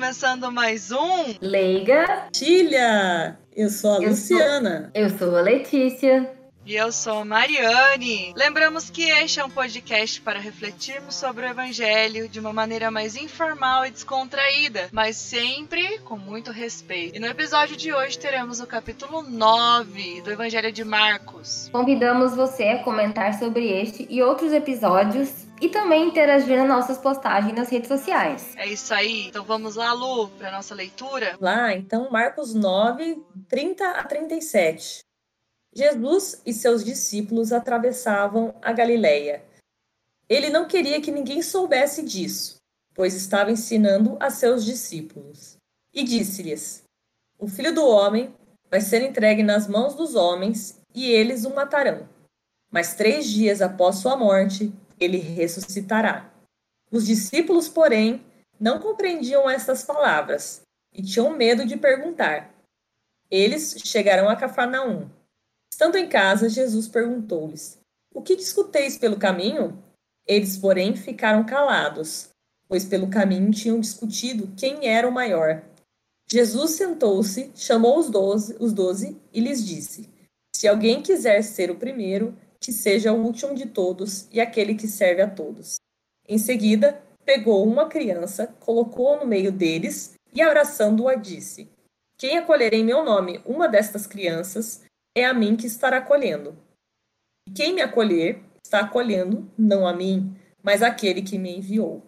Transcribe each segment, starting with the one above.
começando mais um Leiga. Tilha! Eu sou a Eu Luciana. Eu sou a Letícia. E eu sou a Mariane. Lembramos que este é um podcast para refletirmos sobre o Evangelho de uma maneira mais informal e descontraída, mas sempre com muito respeito. E no episódio de hoje teremos o capítulo 9 do Evangelho de Marcos. Convidamos você a comentar sobre este e outros episódios e também interagir nas nossas postagens nas redes sociais. É isso aí. Então vamos lá, Lu, para nossa leitura. Lá, então, Marcos 9, 30 a 37. Jesus e seus discípulos atravessavam a Galileia. Ele não queria que ninguém soubesse disso, pois estava ensinando a seus discípulos. E disse-lhes: O filho do homem vai ser entregue nas mãos dos homens e eles o matarão. Mas três dias após sua morte, ele ressuscitará. Os discípulos, porém, não compreendiam estas palavras e tinham medo de perguntar. Eles chegaram a Cafarnaum. Estando em casa, Jesus perguntou-lhes: O que discuteis pelo caminho? Eles, porém, ficaram calados, pois pelo caminho tinham discutido quem era o maior. Jesus sentou-se, chamou os doze, os doze e lhes disse: Se alguém quiser ser o primeiro, que seja o último de todos e aquele que serve a todos. Em seguida, pegou uma criança, colocou-a no meio deles e, abraçando-a, disse: Quem acolher em meu nome uma destas crianças, é a mim que estará acolhendo. E quem me acolher, está acolhendo não a mim, mas aquele que me enviou.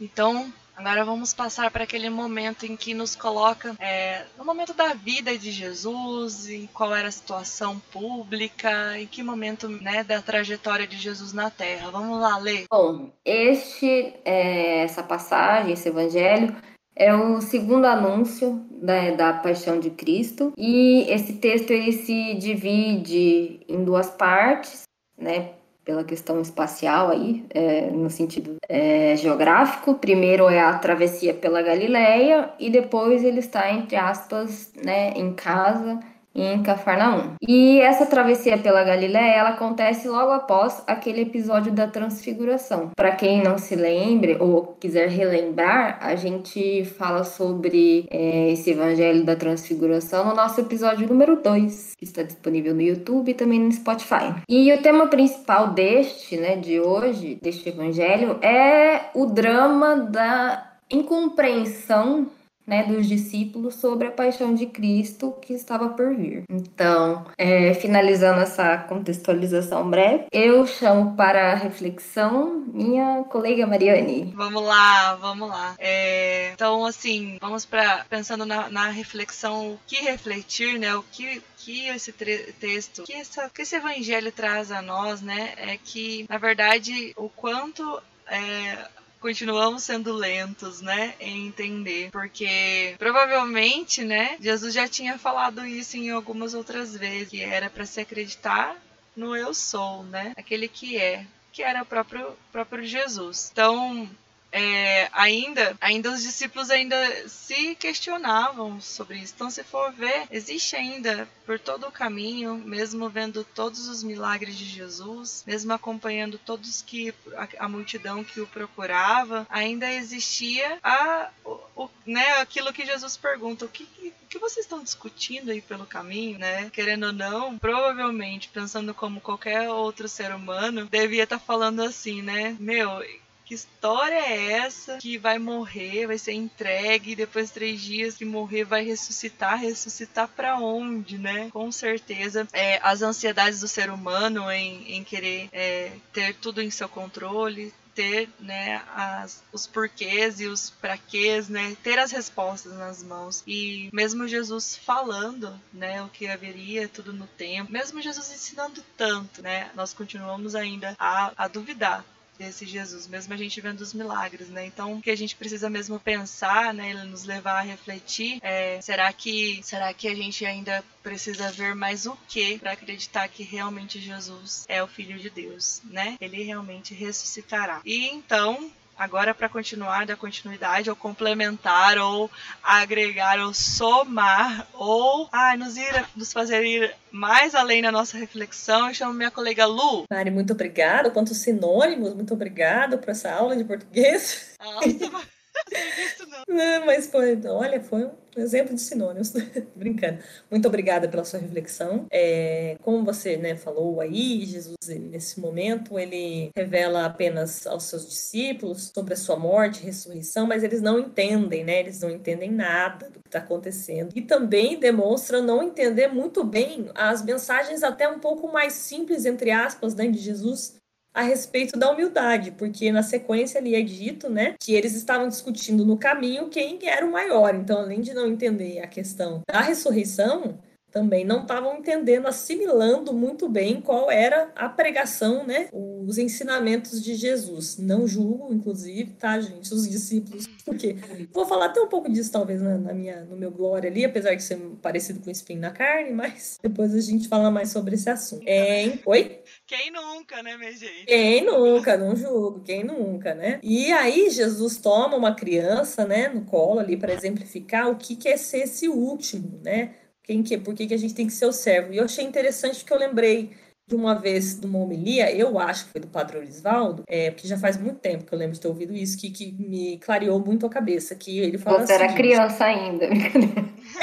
Então, agora vamos passar para aquele momento em que nos coloca é, no momento da vida de Jesus, em qual era a situação pública, em que momento né, da trajetória de Jesus na Terra. Vamos lá, ler. Bom, este, é, essa passagem, esse evangelho, é o segundo anúncio da, da paixão de Cristo. E esse texto ele se divide em duas partes, né? Pela questão espacial aí, é, no sentido é, geográfico. Primeiro é a travessia pela Galileia e depois ele está, entre aspas, né, em casa em Cafarnaum. E essa travessia pela Galiléia, ela acontece logo após aquele episódio da transfiguração. Para quem não se lembre ou quiser relembrar, a gente fala sobre é, esse evangelho da transfiguração no nosso episódio número 2, que está disponível no YouTube e também no Spotify. E o tema principal deste, né, de hoje, deste evangelho, é o drama da incompreensão né, dos discípulos sobre a paixão de Cristo que estava por vir. Então, é, finalizando essa contextualização breve, eu chamo para reflexão minha colega Mariane. Vamos lá, vamos lá. É, então, assim, vamos para pensando na, na, reflexão, o que refletir, né? O que que esse texto, que, essa, que esse evangelho traz a nós, né? É que, na verdade, o quanto é, continuamos sendo lentos, né, em entender, porque provavelmente, né, Jesus já tinha falado isso em algumas outras vezes, que era para se acreditar no eu sou, né, aquele que é, que era o próprio próprio Jesus. Então, é, ainda, ainda os discípulos ainda se questionavam sobre isso. Então, se for ver, existe ainda por todo o caminho, mesmo vendo todos os milagres de Jesus, mesmo acompanhando todos que a, a multidão que o procurava, ainda existia a, o, o, né, aquilo que Jesus pergunta: o que, que vocês estão discutindo aí pelo caminho, né? Querendo ou não, provavelmente pensando como qualquer outro ser humano, devia estar tá falando assim, né? Meu, que história é essa que vai morrer, vai ser entregue, depois de três dias que morrer vai ressuscitar, ressuscitar para onde, né? Com certeza, é, as ansiedades do ser humano em, em querer é, ter tudo em seu controle, ter né, as, os porquês e os praquês, né, ter as respostas nas mãos. E mesmo Jesus falando né, o que haveria, tudo no tempo, mesmo Jesus ensinando tanto, né, nós continuamos ainda a, a duvidar desse Jesus, mesmo a gente vendo os milagres, né? Então, o que a gente precisa mesmo pensar, né, ele nos levar a refletir, é, será que será que a gente ainda precisa ver mais o que para acreditar que realmente Jesus é o filho de Deus, né? Ele realmente ressuscitará. E então, Agora, para continuar, da continuidade, ou complementar, ou agregar, ou somar, ou ah, nos, ir, nos fazer ir mais além na nossa reflexão, eu chamo minha colega Lu. Mari, muito obrigada. Quantos sinônimos, muito obrigada por essa aula de português. Nossa. Mas foi, olha, foi um exemplo de sinônimos. Brincando. Muito obrigada pela sua reflexão. É, como você né, falou aí, Jesus, nesse momento, ele revela apenas aos seus discípulos sobre a sua morte, ressurreição, mas eles não entendem, né? Eles não entendem nada do que está acontecendo. E também demonstra não entender muito bem as mensagens até um pouco mais simples, entre aspas, né, de Jesus a respeito da humildade, porque na sequência ali é dito, né, que eles estavam discutindo no caminho quem era o maior. Então, além de não entender a questão da ressurreição, também não estavam entendendo, assimilando muito bem qual era a pregação, né? Os ensinamentos de Jesus. Não julgo, inclusive, tá, gente? Os discípulos, porque vou falar até um pouco disso, talvez, na, na minha, no meu glória ali, apesar de ser parecido com espinho na carne, mas depois a gente fala mais sobre esse assunto. É, oi? Quem nunca, né, minha gente? Quem nunca, não julgo, quem nunca, né? E aí Jesus toma uma criança, né, no colo ali para exemplificar o que, que é ser esse último, né? Quem que, por que, que a gente tem que ser o servo? E eu achei interessante que eu lembrei de uma vez, de uma homilia, eu acho que foi do Padre Olisvaldo, é, porque já faz muito tempo que eu lembro de ter ouvido isso, que, que me clareou muito a cabeça, que ele fala Você era criança ainda.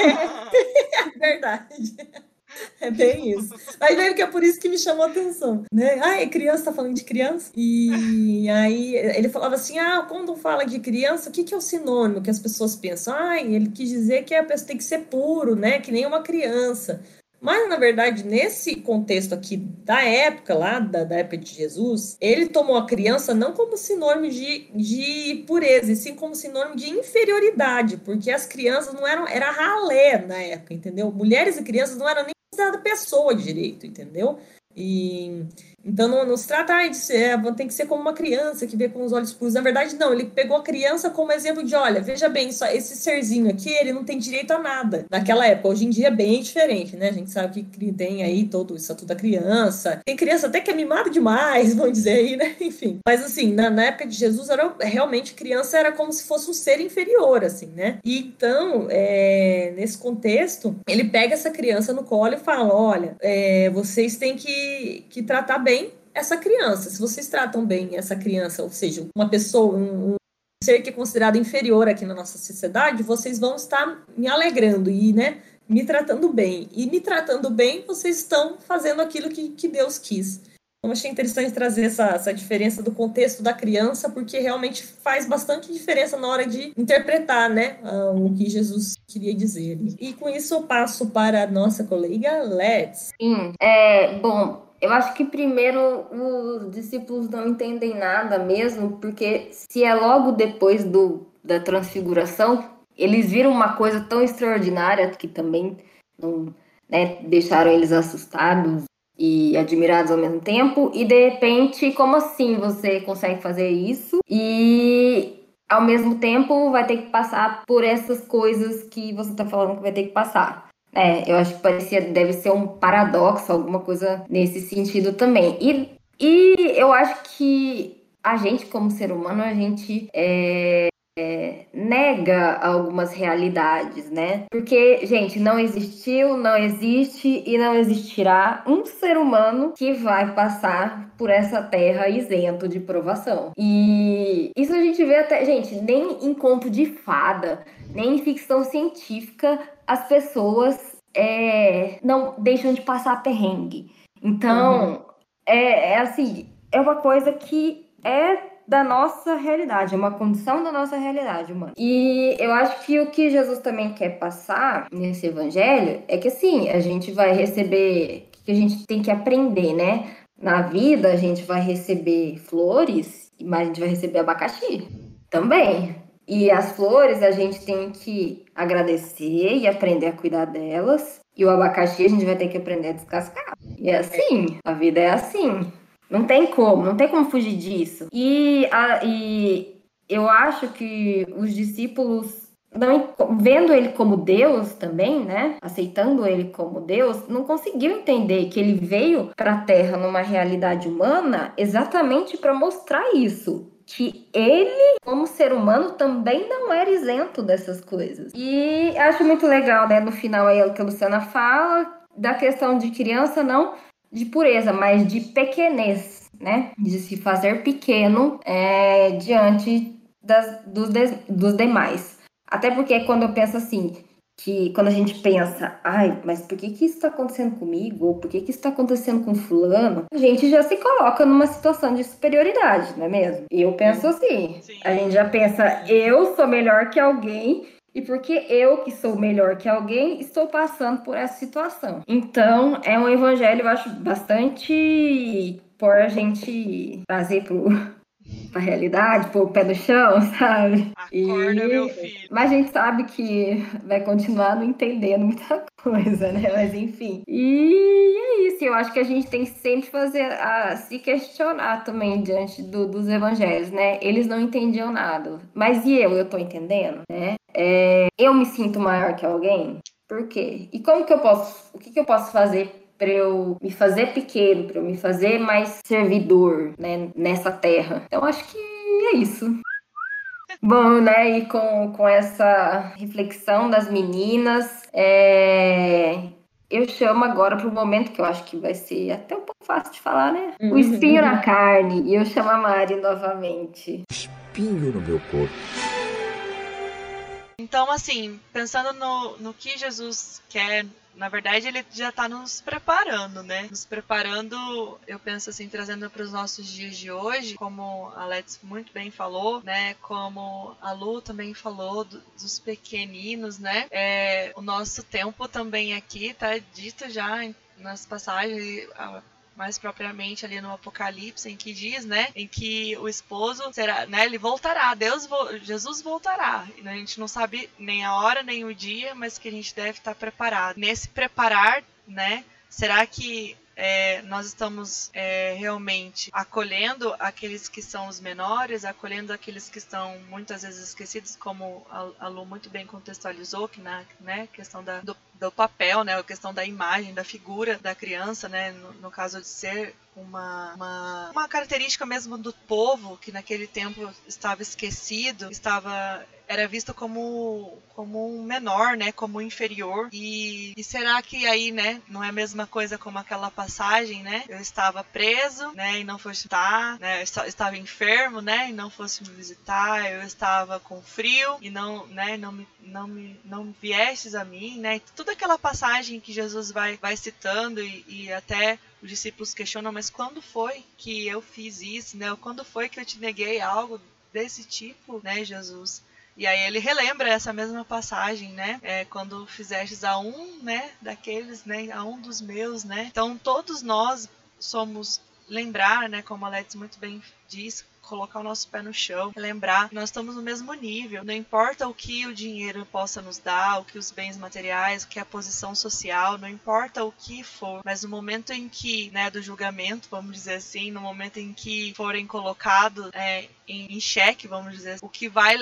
é verdade. É bem isso. Aí veio que é por isso que me chamou a atenção, né? Ah, é criança, tá falando de criança? E aí ele falava assim, ah, quando fala de criança, o que, que é o sinônimo que as pessoas pensam? Ah, ele quis dizer que a pessoa tem que ser puro, né? Que nem uma criança. Mas, na verdade, nesse contexto aqui da época, lá da, da época de Jesus, ele tomou a criança não como sinônimo de, de pureza, e sim como sinônimo de inferioridade, porque as crianças não eram, era ralé na época, entendeu? Mulheres e crianças não eram nem da pessoa direito, entendeu? E então não, não se trata de ser, é, tem que ser como uma criança que vê com os olhos puros. Na verdade, não, ele pegou a criança como exemplo de, olha, veja bem, só esse serzinho aqui, ele não tem direito a nada. Naquela época, hoje em dia é bem diferente, né? A gente sabe que tem aí todo isso tudo da criança. Tem criança até que é mimada demais, vamos dizer aí, né? Enfim. Mas assim, na, na época de Jesus, era realmente criança era como se fosse um ser inferior, assim, né? Então, é, nesse contexto, ele pega essa criança no colo e fala: olha, é, vocês têm que, que tratar bem essa criança. Se vocês tratam bem essa criança, ou seja, uma pessoa, um, um ser que é considerado inferior aqui na nossa sociedade, vocês vão estar me alegrando e, né, me tratando bem. E me tratando bem, vocês estão fazendo aquilo que, que Deus quis. Então, achei interessante trazer essa, essa diferença do contexto da criança, porque realmente faz bastante diferença na hora de interpretar, né, o que Jesus queria dizer. E com isso eu passo para a nossa colega Let's. Sim, é, bom, eu acho que primeiro os discípulos não entendem nada mesmo, porque se é logo depois do, da transfiguração, eles viram uma coisa tão extraordinária que também não né, deixaram eles assustados e admirados ao mesmo tempo. E de repente, como assim você consegue fazer isso? E ao mesmo tempo vai ter que passar por essas coisas que você está falando que vai ter que passar. É, eu acho que parecia, deve ser um paradoxo, alguma coisa nesse sentido também. E, e eu acho que a gente, como ser humano, a gente é, é, nega algumas realidades, né? Porque, gente, não existiu, não existe e não existirá um ser humano que vai passar por essa terra isento de provação. E isso a gente vê até, gente, nem em conto de fada, nem em ficção científica as pessoas é, não deixam de passar perrengue. Então, uhum. é, é assim, é uma coisa que é da nossa realidade, é uma condição da nossa realidade humana. E eu acho que o que Jesus também quer passar nesse evangelho é que assim, a gente vai receber, que a gente tem que aprender, né? Na vida a gente vai receber flores, mas a gente vai receber abacaxi também. E as flores a gente tem que agradecer e aprender a cuidar delas. E o abacaxi a gente vai ter que aprender a descascar. E é assim, a vida é assim. Não tem como, não tem como fugir disso. E, a, e eu acho que os discípulos não, vendo ele como Deus também, né? Aceitando ele como Deus, não conseguiu entender que ele veio para a Terra numa realidade humana exatamente para mostrar isso que ele, como ser humano, também não era isento dessas coisas. E acho muito legal, né, no final aí o que a Luciana fala, da questão de criança não de pureza, mas de pequenez, né? De se fazer pequeno é, diante das, dos, de, dos demais. Até porque quando eu penso assim, que quando a gente pensa, ai, mas por que, que isso está acontecendo comigo? Ou por que, que isso está acontecendo com fulano? A gente já se coloca numa situação de superioridade, não é mesmo? Eu penso assim, Sim. a gente já pensa, eu sou melhor que alguém e porque eu, que sou melhor que alguém, estou passando por essa situação. Então, é um evangelho, eu acho, bastante por a gente trazer pro, pra realidade, pôr o pé no chão, sabe? Acorda, e... meu filho. Mas a gente sabe que vai continuar não entendendo muita coisa, né? Mas enfim. E é isso, eu acho que a gente tem que sempre fazer a se questionar também diante do, dos evangelhos, né? Eles não entendiam nada. Mas e eu? Eu tô entendendo, né? É, eu me sinto maior que alguém? Por quê? E como que eu posso, o que, que eu posso fazer para eu me fazer pequeno, para eu me fazer mais servidor, né, nessa terra? Então acho que é isso. Bom, né, e com, com essa reflexão das meninas, é, eu chamo agora para o momento que eu acho que vai ser até um pouco fácil de falar, né? O uhum. espinho na carne. E eu chamo a Mari novamente. Espinho no meu corpo. Então, assim, pensando no, no que Jesus quer na verdade ele já está nos preparando, né? Nos preparando, eu penso assim, trazendo para os nossos dias de hoje, como a Let's muito bem falou, né? Como a Lu também falou do, dos pequeninos, né? É, o nosso tempo também aqui está dito já nas passagens mais propriamente ali no Apocalipse, em que diz, né, em que o esposo será, né, ele voltará, Deus, Jesus voltará. E a gente não sabe nem a hora nem o dia, mas que a gente deve estar preparado. Nesse preparar, né, será que é, nós estamos é, realmente acolhendo aqueles que são os menores, acolhendo aqueles que estão muitas vezes esquecidos, como a, Lu muito bem contextualizou, que na né, questão da, do, do, papel, né, a questão da imagem, da figura da criança, né, no, no caso de ser uma, uma, uma característica mesmo do povo que naquele tempo estava esquecido, estava era visto como, como um menor, né, como inferior. E, e será que aí, né, não é a mesma coisa como aquela passagem, né? Eu estava preso, né, e não fosse visitar, né, eu estava enfermo, né, e não fosse me visitar, eu estava com frio e não, né, não me não me não viestes a mim, né? Toda aquela passagem que Jesus vai vai citando e, e até os discípulos questionam, mas quando foi que eu fiz isso, né? Quando foi que eu te neguei algo desse tipo, né, Jesus? E aí ele relembra essa mesma passagem, né? É, quando fizestes a um, né, daqueles, né, a um dos meus, né? Então todos nós somos lembrar, né, como a Let's muito bem diz, colocar o nosso pé no chão, lembrar que nós estamos no mesmo nível. Não importa o que o dinheiro possa nos dar, o que os bens materiais, o que a posição social, não importa o que for, mas no momento em que, né, do julgamento, vamos dizer assim, no momento em que forem colocados é, em, em xeque, vamos dizer, o que vai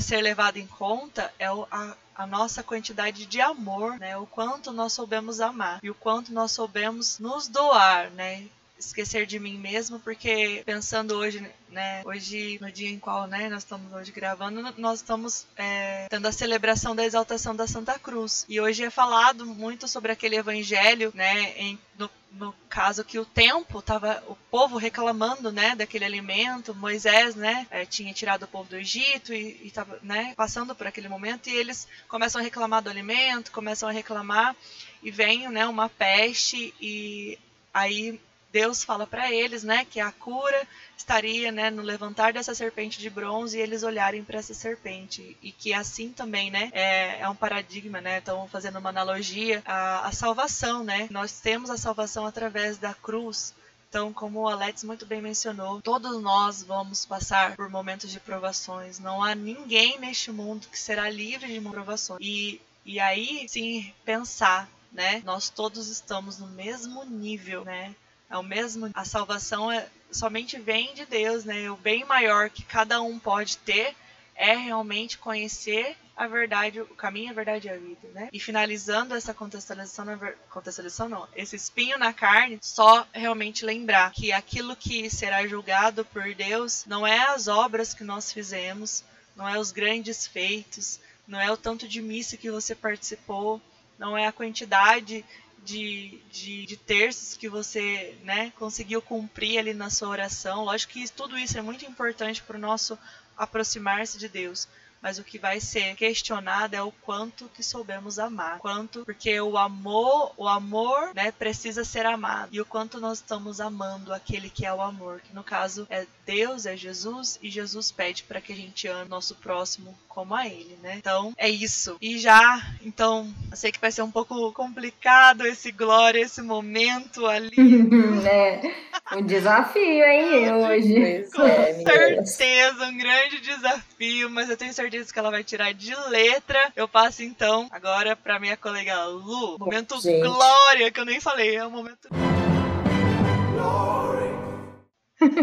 ser levado em conta é a, a nossa quantidade de amor, né? O quanto nós soubemos amar e o quanto nós soubemos nos doar, né? Esquecer de mim mesmo, porque pensando hoje, né, hoje no dia em qual, né, nós estamos hoje gravando, nós estamos é, tendo a celebração da exaltação da Santa Cruz. E hoje é falado muito sobre aquele evangelho, né, em, no, no caso que o tempo tava o povo reclamando, né, daquele alimento, Moisés, né, é, tinha tirado o povo do Egito e estava, né, passando por aquele momento e eles começam a reclamar do alimento, começam a reclamar e vem, né, uma peste e aí Deus fala para eles, né, que a cura estaria, né, no levantar dessa serpente de bronze e eles olharem para essa serpente e que assim também, né, é, é um paradigma, né, estão fazendo uma analogia à, à salvação, né, nós temos a salvação através da cruz. Então, como o Alex muito bem mencionou, todos nós vamos passar por momentos de provações. Não há ninguém neste mundo que será livre de provações. E, e aí, sim, pensar, né? Nós todos estamos no mesmo nível, né? É o mesmo. A salvação é, somente vem de Deus, né? O bem maior que cada um pode ter é realmente conhecer a verdade, o caminho, a verdade e a vida, né? E finalizando essa contextualização, contextualização não, esse espinho na carne, só realmente lembrar que aquilo que será julgado por Deus não é as obras que nós fizemos, não é os grandes feitos, não é o tanto de missa que você participou, não é a quantidade de, de, de, terços que você né, conseguiu cumprir ali na sua oração. Lógico que tudo isso é muito importante para o nosso aproximar-se de Deus mas o que vai ser questionado é o quanto que soubemos amar, quanto porque o amor, o amor, né, precisa ser amado e o quanto nós estamos amando aquele que é o amor, que no caso é Deus, é Jesus e Jesus pede para que a gente ame nosso próximo como a ele, né? Então é isso. E já, então, eu sei que vai ser um pouco complicado esse glória, esse momento ali. é, um desafio, hein, hoje. Com é, certeza, um grande desafio, mas eu tenho certeza que ela vai tirar de letra. Eu passo então agora para minha colega Lu. Momento Gente. glória, que eu nem falei, é o momento.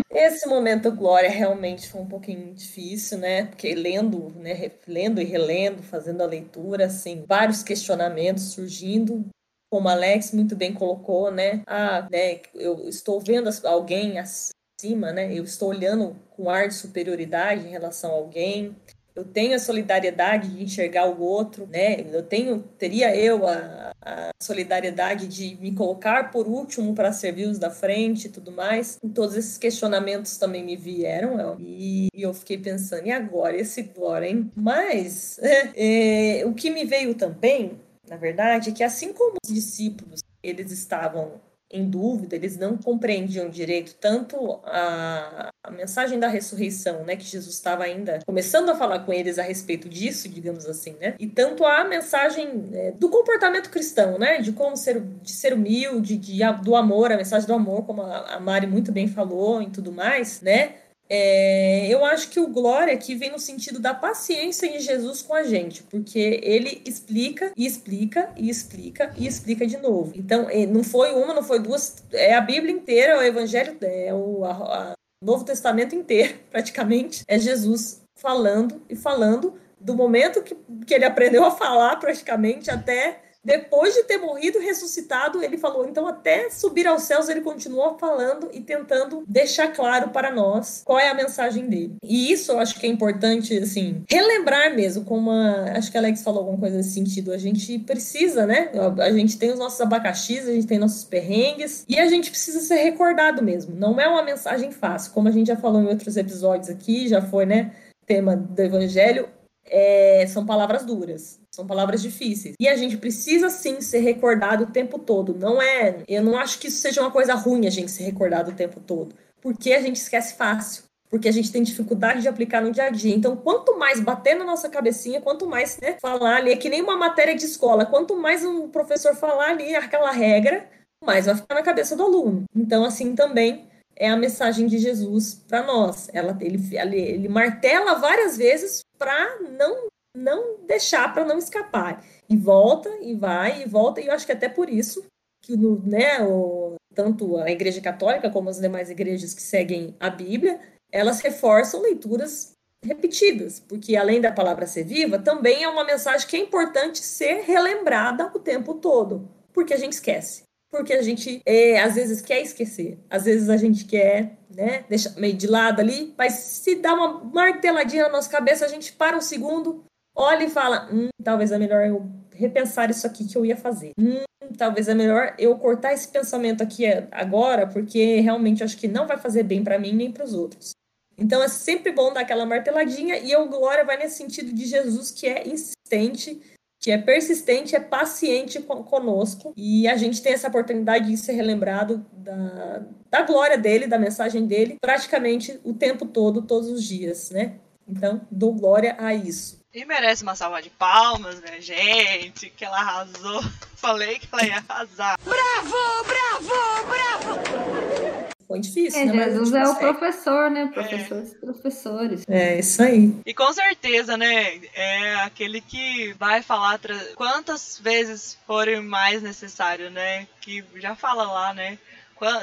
Esse momento glória realmente foi um pouquinho difícil, né? Porque lendo, né, lendo e relendo, fazendo a leitura, assim, vários questionamentos surgindo, como Alex muito bem colocou, né? Ah, né, eu estou vendo alguém acima, né? Eu estou olhando com ar de superioridade em relação a alguém eu tenho a solidariedade de enxergar o outro, né? Eu tenho, teria eu a, a solidariedade de me colocar por último para servir os da frente e tudo mais. E todos esses questionamentos também me vieram e, e eu fiquei pensando, e agora esse glória, hein? Mas é, é, o que me veio também, na verdade, é que assim como os discípulos eles estavam em dúvida, eles não compreendiam direito tanto a, a, mensagem da ressurreição, né, que Jesus estava ainda começando a falar com eles a respeito disso, digamos assim, né, e tanto a mensagem é, do comportamento cristão, né, de como ser, de ser humilde, de, do amor, a mensagem do amor, como a, a Mari muito bem falou e tudo mais, né, é, eu acho que o glória aqui vem no sentido da paciência de Jesus com a gente, porque ele explica e explica e explica e explica de novo. Então, é, não foi uma, não foi duas, é a Bíblia inteira, é o Evangelho, é o a, a Novo Testamento inteiro, praticamente, é Jesus falando e falando do momento que, que ele aprendeu a falar, praticamente, até depois de ter morrido e ressuscitado, ele falou. Então, até subir aos céus, ele continuou falando e tentando deixar claro para nós qual é a mensagem dele. E isso eu acho que é importante, assim, relembrar mesmo, como a, acho que a Alex falou alguma coisa nesse sentido. A gente precisa, né? A gente tem os nossos abacaxis, a gente tem nossos perrengues, e a gente precisa ser recordado mesmo. Não é uma mensagem fácil, como a gente já falou em outros episódios aqui, já foi, né? Tema do evangelho, é, são palavras duras. São palavras difíceis. E a gente precisa sim ser recordado o tempo todo. Não é. Eu não acho que isso seja uma coisa ruim a gente ser recordado o tempo todo. Porque a gente esquece fácil. Porque a gente tem dificuldade de aplicar no dia a dia. Então, quanto mais bater na nossa cabecinha, quanto mais né, falar ali, é que nem uma matéria de escola, quanto mais um professor falar ali aquela regra, mais vai ficar na cabeça do aluno. Então, assim também é a mensagem de Jesus para nós. Ela, ele, ele, martela várias vezes para não não deixar para não escapar. E volta, e vai, e volta, e eu acho que até por isso que no, né, o, tanto a Igreja Católica como as demais igrejas que seguem a Bíblia, elas reforçam leituras repetidas, porque além da palavra ser viva, também é uma mensagem que é importante ser relembrada o tempo todo, porque a gente esquece. Porque a gente é, às vezes quer esquecer, às vezes a gente quer né, deixar meio de lado ali, mas se dá uma marteladinha na nossa cabeça, a gente para um segundo, olha e fala: hum, talvez é melhor eu repensar isso aqui que eu ia fazer. Hum, talvez é melhor eu cortar esse pensamento aqui agora, porque realmente acho que não vai fazer bem para mim nem para os outros. Então é sempre bom dar aquela marteladinha e o glória vai nesse sentido de Jesus que é insistente, que é persistente, é paciente conosco e a gente tem essa oportunidade de ser relembrado da, da glória dele, da mensagem dele, praticamente o tempo todo, todos os dias, né? Então, dou glória a isso. E merece uma salva de palmas, minha gente, que ela arrasou. Falei que ela ia arrasar. Bravo, bravo, bravo! Foi difícil, é, né? Jesus é o professor, né? Professor dos professores. É, isso aí. E com certeza, né? É aquele que vai falar quantas vezes forem mais necessário, né? Que já fala lá, né?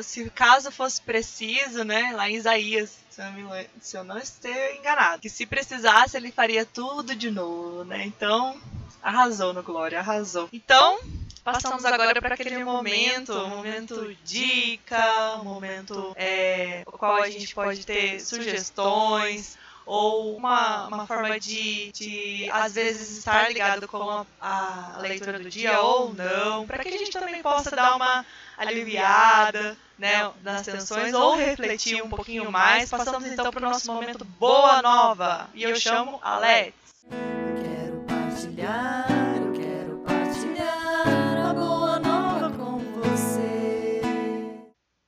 Se caso fosse preciso, né? Lá em Isaías se eu, me, se eu não estiver enganado. Que se precisasse, ele faria tudo de novo, né? Então, arrasou no Glória, arrasou. Então, passamos agora para aquele momento, momento dica, momento é, o qual a gente pode ter sugestões, ou uma, uma forma de, de, às vezes, estar ligado com a, a leitura do dia ou não, para que a gente também possa dar uma aliviada né, nas tensões ou refletir um pouquinho mais. Passamos então para o nosso momento Boa Nova. E eu chamo Alex. Quero partilhar,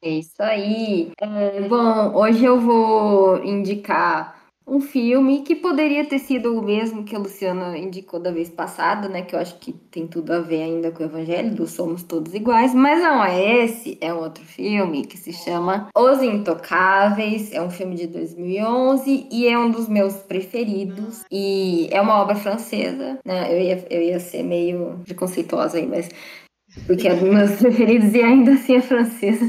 É isso aí. É, bom, hoje eu vou indicar um filme que poderia ter sido o mesmo que a Luciana indicou da vez passada, né? Que eu acho que tem tudo a ver ainda com o Evangelho, do Somos Todos Iguais, mas não é esse, é um outro filme que se chama Os Intocáveis, é um filme de 2011 e é um dos meus preferidos e é uma obra francesa, né? Eu ia, eu ia ser meio preconceituosa aí, mas porque é dos meus preferidos e ainda assim é francesa.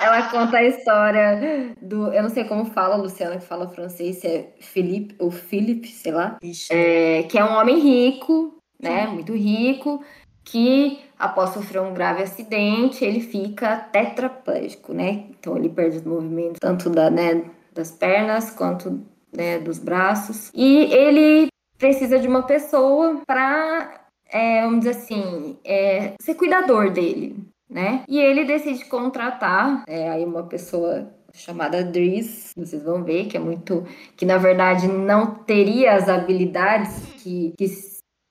Ela conta a história do. Eu não sei como fala, Luciana, que fala francês, se é Philippe ou Philippe, sei lá. É, que é um homem rico, né? Muito rico, que após sofrer um grave acidente, ele fica tetraplégico, né? Então ele perde os movimentos tanto da, né, das pernas quanto né, dos braços. E ele precisa de uma pessoa para, vamos dizer assim, é, ser cuidador dele, né? E ele decide contratar é, aí uma pessoa chamada Driz, vocês vão ver que é muito que na verdade não teria as habilidades que, que,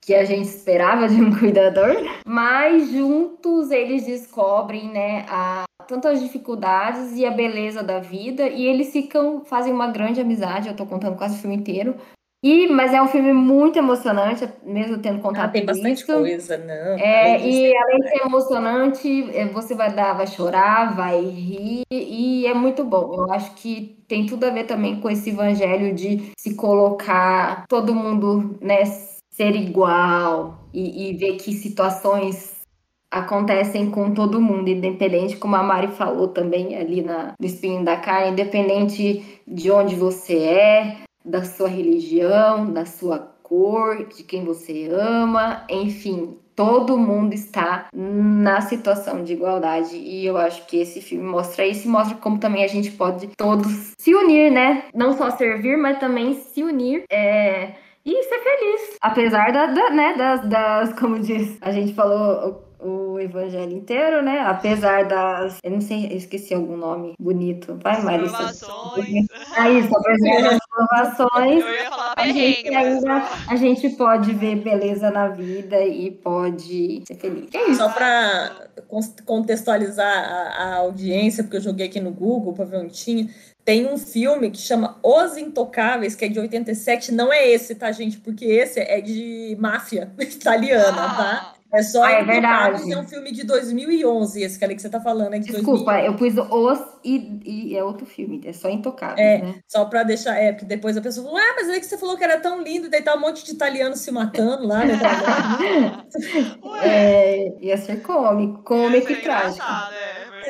que a gente esperava de um cuidador, mas juntos eles descobrem, né, a tantas dificuldades e a beleza da vida e eles ficam fazem uma grande amizade, eu tô contando quase o filme inteiro. E, mas é um filme muito emocionante, mesmo tendo Ah, contato tem com bastante isso. coisa, não. É, e além de ser emocionante, é, você vai dar, vai chorar, vai rir, e é muito bom. Eu acho que tem tudo a ver também com esse evangelho de se colocar todo mundo, né, ser igual e, e ver que situações acontecem com todo mundo, independente, como a Mari falou também ali na, no espinho da carne, independente de onde você é, da sua religião, da sua cor, de quem você ama, enfim, todo mundo está na situação de igualdade e eu acho que esse filme mostra isso e mostra como também a gente pode todos se unir, né? Não só servir, mas também se unir. É... E ser feliz. Apesar da, da- né, das, das, como diz, a gente falou o, evangelho inteiro, né? Apesar das. Eu não sei, eu esqueci algum nome bonito. Vai, Marisa. Provações. É isso, apesar das provações. Eu ia falar A gente ainda a gente pode ver beleza na vida e pode ser feliz. É isso. Só para contextualizar a, a audiência, porque eu joguei aqui no Google para ver onde tinha, tem um filme que chama Os Intocáveis, que é de 87. Não é esse, tá, gente? Porque esse é de máfia italiana, tá? É só Ah, é verdade. é um filme de 2011. Esse cara que você tá falando é de Desculpa, 2011. eu pus os e, e é outro filme, é só intocável, É. né? Só pra deixar, é, porque depois a pessoa falou, ah, mas aí que você falou que era tão lindo, daí tá um monte de italiano se matando lá, né? Ué, É, ia ser cômico, cômico e trágico. é É, eu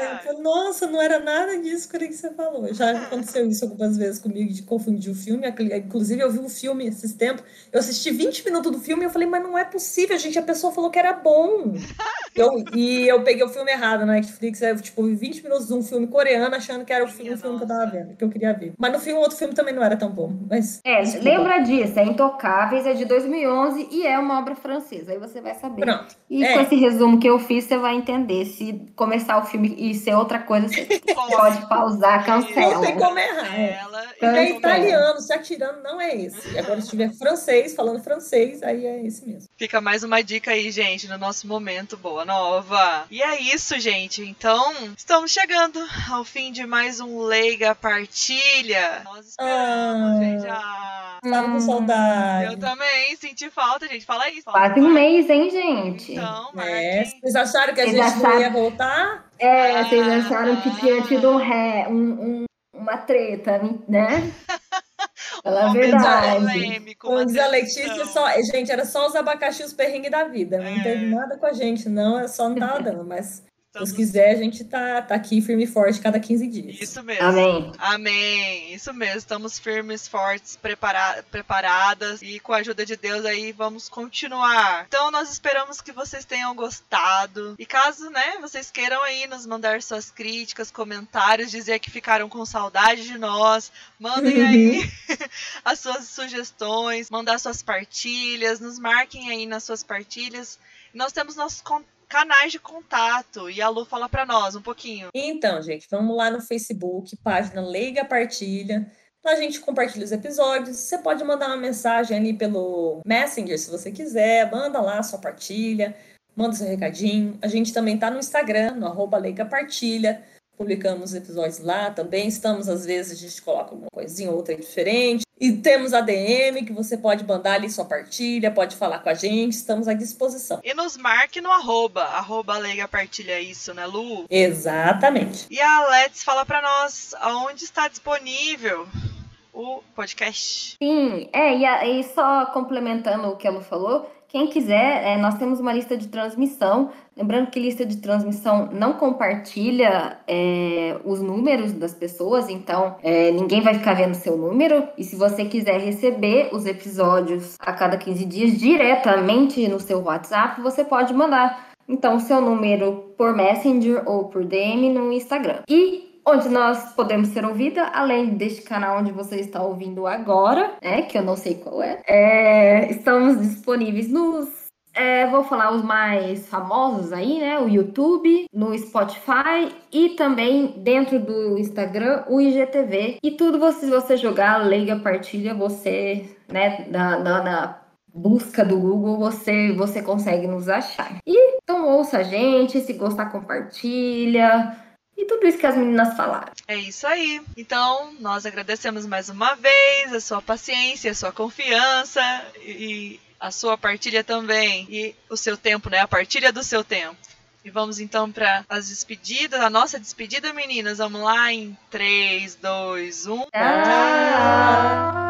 verdade. falei, Nossa, não era nada disso que você falou. Já aconteceu isso algumas vezes comigo, de confundir o filme. Inclusive, eu vi um filme esses tempos. Eu assisti 20 minutos do filme e eu falei, mas não é possível, gente. A pessoa falou que era bom. Eu- e eu peguei o filme errado na Netflix. Eu, tipo, vi 20 minutos de um filme coreano achando que era o filme, o filme que eu tava vendo, que eu queria ver. Mas no filme, outro filme também não era tão bom. Mas, É, desculpa. lembra disso, é Intocáveis, é de 2011 e é uma obra francesa, aí você vai saber. Pronto. E É. com esse resumo que eu fiz, você vai entender. Se começar o filme e ser outra coisa, você pode pausar, Não tem cancela. como errar. é. Ela Se é Cancela. italiano se atirando, não é esse. Agora, se tiver francês, falando francês, aí é esse mesmo. Fica mais uma dica aí, gente, no nosso momento Boa Nova. E é isso, gente. Então, estamos chegando ao fim de mais um Leiga Partilha. Nós esperamos, Ah. gente. Ah, Tava com saudade. eu também senti falta, gente. Fala isso. Quase um mês, hein, gente? Então, É, vocês acharam que a Vocês gente não ia voltar? É, vocês Ah. acharam que tinha tido um ré, um, um- uma treta, né? Fala a Um verdade. polêmico, diz a decepção. Letícia, só, gente, era só os abacaxi os perrengues da vida. Não É. teve nada com a gente, não. É só não tava dando, mas Deus quiser, a gente tá, tá aqui firme e forte cada 15 dias. Isso mesmo. Amém. Amém. Isso mesmo. Estamos firmes, fortes, prepara preparadas e com a ajuda de Deus aí vamos continuar. Então nós esperamos que vocês tenham gostado. E caso, né, vocês queiram aí nos mandar suas críticas, comentários, dizer que ficaram com saudade de nós, mandem aí as suas sugestões, mandar suas partilhas, nos marquem aí nas suas partilhas. Nós temos nossos con- canais de contato e a Lu fala pra nós um pouquinho. Então, gente, vamos lá no Facebook, página Leiga Partilha. A gente compartilha os episódios. Você pode mandar uma mensagem ali pelo Messenger, se você quiser. Manda lá sua partilha, manda seu recadinho. A gente também tá no Instagram, no arroba Leiga Partilha. Publicamos episódios lá também. Estamos, às vezes, a gente coloca uma coisinha ou outra diferente. E temos a DM, que você pode mandar ali sua partilha, pode falar com a gente. Estamos à disposição. E nos marque no arroba, arroba Leiga Partilha isso, né, Lu? Exatamente. E a Let's fala pra nós aonde está disponível o podcast. Sim, é, e, a- e só complementando o que ela falou, quem quiser, é, nós temos uma lista de transmissão. Lembrando que lista de transmissão não compartilha é, os números das pessoas, então é, ninguém vai ficar vendo seu número. E se você quiser receber os episódios a cada 15 dias diretamente no seu WhatsApp, você pode mandar então o seu número por Messenger ou por DM no Instagram. E onde nós podemos ser ouvida, além deste canal onde você está ouvindo agora, né, que eu não sei qual é, é, estamos disponíveis nos, é, vou falar os mais famosos aí, né, o YouTube, no Spotify e também dentro do Instagram, o IGTV. E tudo você, se você jogar Leiga Partilha, você, né, na, na, na busca do Google, você, você consegue nos achar. E então ouça a gente, se gostar, compartilha. E tudo isso que as meninas falaram. É isso aí. Então, nós agradecemos mais uma vez a sua paciência, a sua confiança e a sua partilha também. E o seu tempo, né? A partilha do seu tempo. E vamos então para as despedidas, a nossa despedida, meninas. Vamos lá em um. 3, 2, 1. Tchau!